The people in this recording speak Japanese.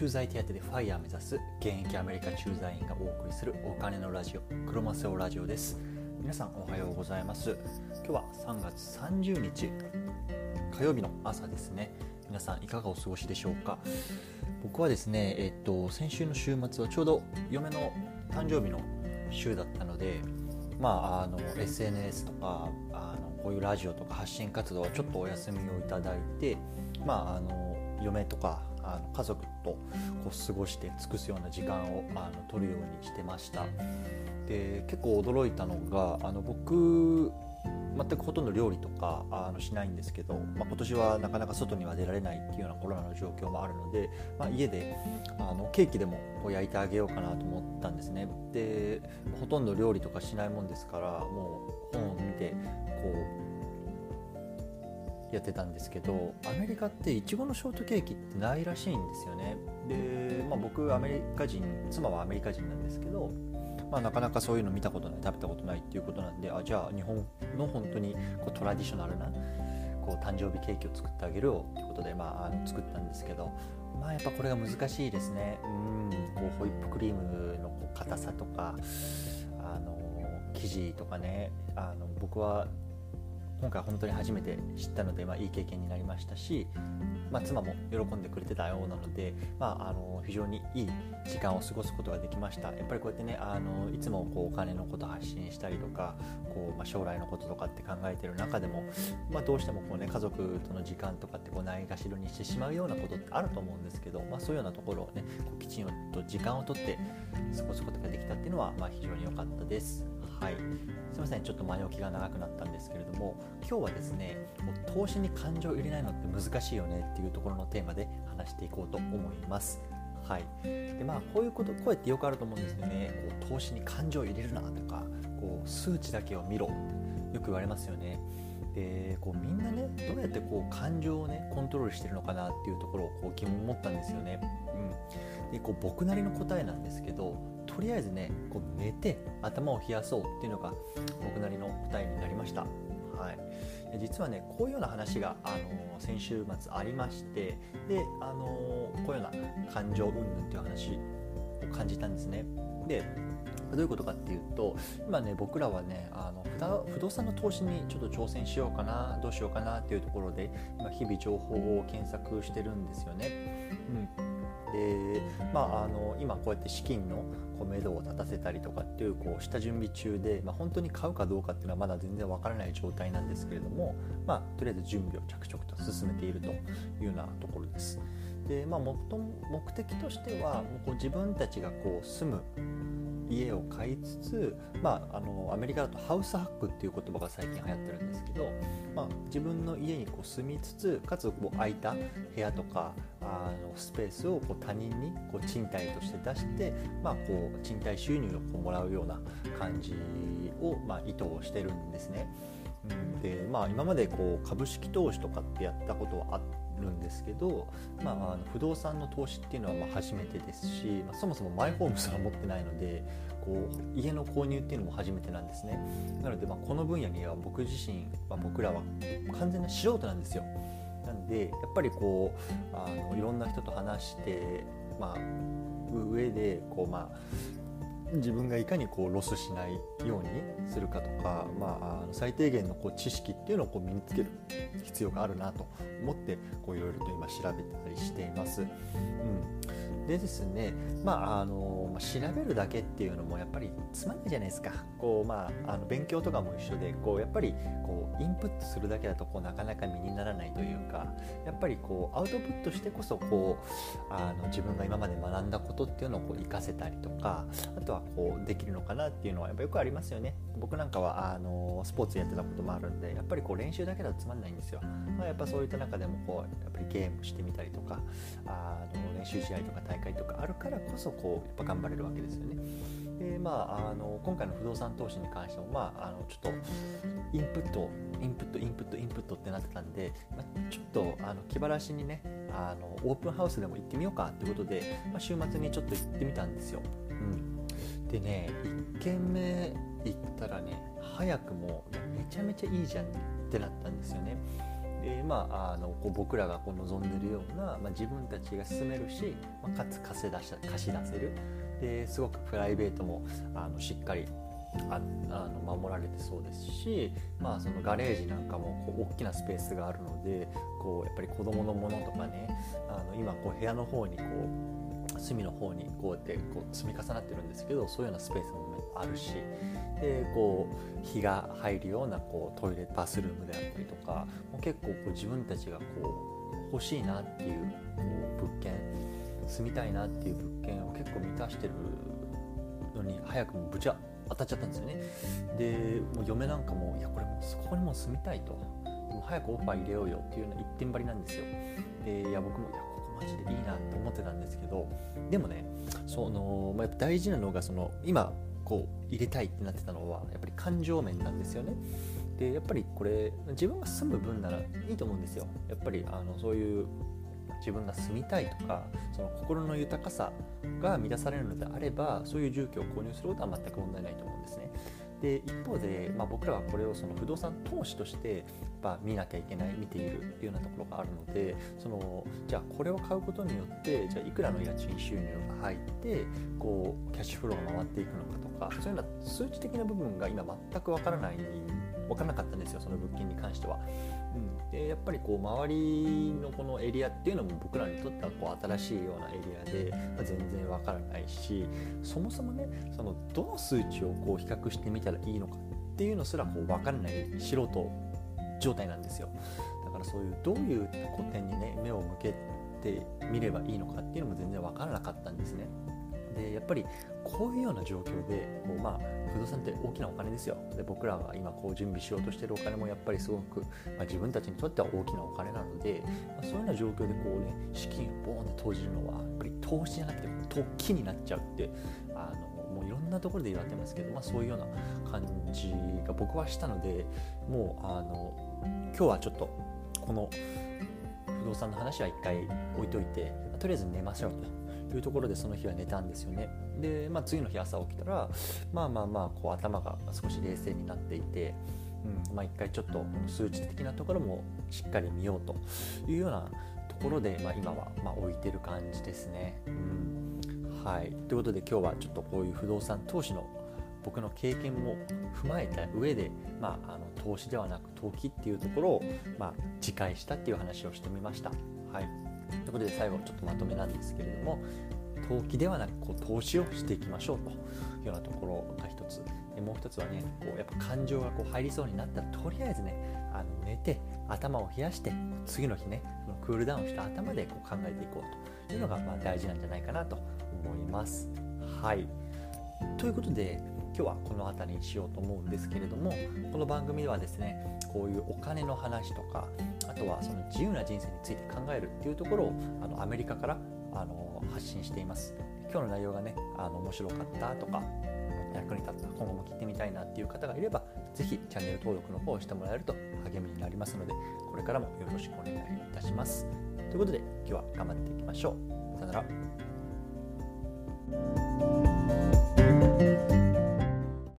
駐在手当でファイヤー目指す現役アメリカ駐在員がお送りするお金のラジオクロマセオラジオです。皆さんおはようございます。今日は3月30日火曜日の朝ですね。皆さんいかがお過ごしでしょうか？僕はですねえっと先週の週末はちょうど嫁の誕生日の週だったのでまああの SNS とかあのこういうラジオとか発信活動はちょっとお休みをいただいてまああの嫁とかあの家族とこう過ごして尽くすような時間をあの取るようにしてました。で結構驚いたのがあの僕全くほとんど料理とかあのしないんですけど、まあ、今年はなかなか外には出られないっていうようなコロナの状況もあるので、まあ、家であのケーキでもこう焼いてあげようかなと思ったんですね。でほとんど料理とかしないもんですからもう本を見てこうやってたんですけどアメリカっていちごのショートケーキってないらしいんですよね。で、まあ、僕アメリカ人妻はアメリカ人なんですけど、まあ、なかなかそういうの見たことない食べたことないっていうことなんであじゃあ日本の本当にこうトラディショナルなこう誕生日ケーキを作ってあげるよっていうことで、まあ、あの作ったんですけどまあやっぱこれが難しいですね。うんこうホイップクリームのこう硬さとかあの生地とかねあの僕は今回本当に初めて知ったので、まあ、いい経験になりましたし、まあ、妻も喜んでくれてたようなので、まあ、あの非常にいい時間を過ごすことができましたやっぱりこうやってねあのいつもこうお金のこと発信したりとかこう、まあ、将来のこととかって考えてる中でも、まあ、どうしてもこう、ね、家族との時間とかってこうないがしろにしてしまうようなことってあると思うんですけど、まあ、そういうようなところをねこうきちんと時間をとって過ごすことができたっていうのは、まあ、非常に良かったです。はい、すいませんちょっと前置きが長くなったんですけれども今日はですね投資に感情を入れないのって難しいよねっていうところのテーマで話していこうと思います。はい、でまあこういうこと声ってよくあると思うんですよねこう投資に感情を入れるなとかこう数値だけを見ろよく言われますよね。でこうみんなねどうやってこう感情をねコントロールしてるのかなっていうところをこう疑問を持ったんですよね。うん、でこう僕なりの答えなんですけどとりあえずねこう寝て頭を冷やそうっていうのが僕なりの答えになりました。はい、実はねこういうような話が、あの先週末ありましてで、あのこういうような感情云々っていう話を感じたんですね。でどういうことかっていうと今ね僕らはねあの不動産の投資にちょっと挑戦しようかなどうしようかなっていうところで今日々情報を検索してるんですよね。うんでまあ、あの今こうやって資金のこう目処を立たせたりとかっていうこう下準備中で、まあ、本当に買うかどうかっていうのはまだ全然わからない状態なんですけれども、まあ、とりあえず準備を着々と進めているというようなところです。でまあ、目的としてはもうこう自分たちがこう住む家を買いつつ、まあ、あのアメリカだとハウスハックっていう言葉が最近流行ってるんですけど、まあ、自分の家にこう住みつつかつこう空いた部屋とかあのスペースをこう他人にこう賃貸として出して、まあ、こう賃貸収入をもらうような感じを、まあ、意図をしてるんですね。でまあ、今までこう株式投資とかってやったことはあるんですけど、まあ、あの不動産の投資っていうのはま初めてですし、まあ、そもそもマイホームすら持ってないのでこう家の購入っていうのも初めてなんですね。なのでまこの分野には僕自身、まあ、僕らは完全な素人なんですよ。なんでやっぱりこうあのいろんな人と話して、まあ、上でこう、まあ、自分がいかにこうロスしないようにするかとか、まあ、最低限のこう知識っていうのをこう身につける必要があるなと思っていろいろと今調べたりしています。でですね、まあ、あの調べるだけっていうのもやっぱりつまんないじゃないですか。こう、まあ、あの勉強とかも一緒でこうやっぱりこうインプットするだけだとこうなかなか身にならないというかやっぱりこうアウトプットしてこそこうあの自分が今まで学んだことっていうのをこう活かせたりとかあとはこうできるのかなっていうのはやっぱよくありますよね。僕なんかはあのスポーツやってたこともあるんでやっぱりこう練習だけだとつまんないんですよ、まあ、やっぱそういった中でもこうやっぱりゲームしてみたりとかあの練習試合とか大会とかあるからこそこうやっぱ頑張れるわけですよね。でまあ、あの今回の不動産投資に関しても、まあ、あのちょっとインプットインプットインプットインプットってなってたんで、まあ、ちょっとあの気晴らしにねあのオープンハウスでも行ってみようかってことで、まあ、週末にちょっと行ってみたんですよ。うん、でね1軒目行ったらね早くもめちゃめちゃいいじゃんってなったんですよね。でまあ、あのこう僕らがこう望んでるような、まあ、自分たちが進めるし、まあ、かつ稼い出し貸し出せるですごくプライベートもあのしっかりああの守られてそうですし、まあ、そのガレージなんかもこう大きなスペースがあるのでこうやっぱり子どものものとかねあの今こう部屋の方にこう隅の方にこうやってこう積み重なってるんですけどそういうようなスペースもあるしでこう日が入るようなこうトイレバスルームであったりとかもう結構こう自分たちがこう欲しいなっていうこう物件住みたいなっていう物件を結構満たしてるのに早くもぶちゃ当たっちゃったんですよね。でもう嫁なんかもいやこれもうそこにもう住みたいと。も早くオファー入れようよっていうの一点張りなんですよ。でいや僕もいやマジでいいなと思ってたんですけどでもねその、まあ、やっぱ大事なのがその今こう入れたいってなってたのはやっぱり感情面なんですよねでやっぱりこれ自分が住む分ならいいと思うんですよやっぱりあのそういう自分が住みたいとかその心の豊かさが満たされるのであればそういう住居を購入することは全く問題ないと思うんですね。で一方で、まあ、僕らはこれをその不動産投資としてや見なきゃいけない見ているっていうようなところがあるのでそのじゃあこれを買うことによってじゃあいくらの家賃収入が入ってこうキャッシュフローが回っていくのかとかそういうような数値的な部分が今全くわからない分からなかったんですよその物件に関しては。うん、でやっぱりこう周りのこのエリアっていうのも僕らにとってはこう新しいようなエリアで、まあ、全然わからないしそもそもねそのどの数値をこう比較してみたらいいのかっていうのすらこう分からない素人状態なんですよだからそういうどういう点にね目を向けてみればいいのかっていうのも全然分からなかったんですね。でやっぱりこういうような状況でこう、まあ、不動産って大きなお金ですよで僕らが今こう準備しようとしてるお金もやっぱりすごく、まあ、自分たちにとっては大きなお金なので、まあ、そういうような状況でこうね資金をボーンって投じるのはやっぱり投資じゃなくて突起になっちゃうってあのもういろんなところで言われてますけど、まあ、そういうような感じが僕はしたのでもうあの今日はちょっとこの不動産の話は一回置いといてとりあえず寝ましょうと。というところでその日は寝たんですよねで、まあ、次の日朝起きたらまあまあまあこう頭が少し冷静になっていて、うんまあ、一回ちょっと数値的なところもしっかり見ようというようなところで、まあ、今はま置いてる感じですね。うんはい、ということで今日はちょっとこういう不動産投資の僕の経験も踏まえた上で、まあ、あの投資ではなく投機っていうところを、まあ、自戒したっていう話をしてみました。はいということで最後ちょっとまとめなんですけれども投機ではなくこう投資をしていきましょうというようなところが一つでもう一つはねこうやっぱ感情がこう入りそうになったらとりあえずねあの寝て頭を冷やして次の日ねそのクールダウンした頭でこう考えていこうというのがまあ大事なんじゃないかなと思います。はいということで今日はこの辺りにしようと思うんですけれどもこの番組ではですねこういうお金の話とかあとはその自由な人生について考えるっていうところをあのアメリカからあの発信しています。今日の内容がねあの面白かったとか役に立った今後も聞いてみたいなっていう方がいれば是非チャンネル登録の方をしてもらえると励みになりますのでこれからもよろしくお願いいたします。ということで今日は頑張っていきましょう。さよなら。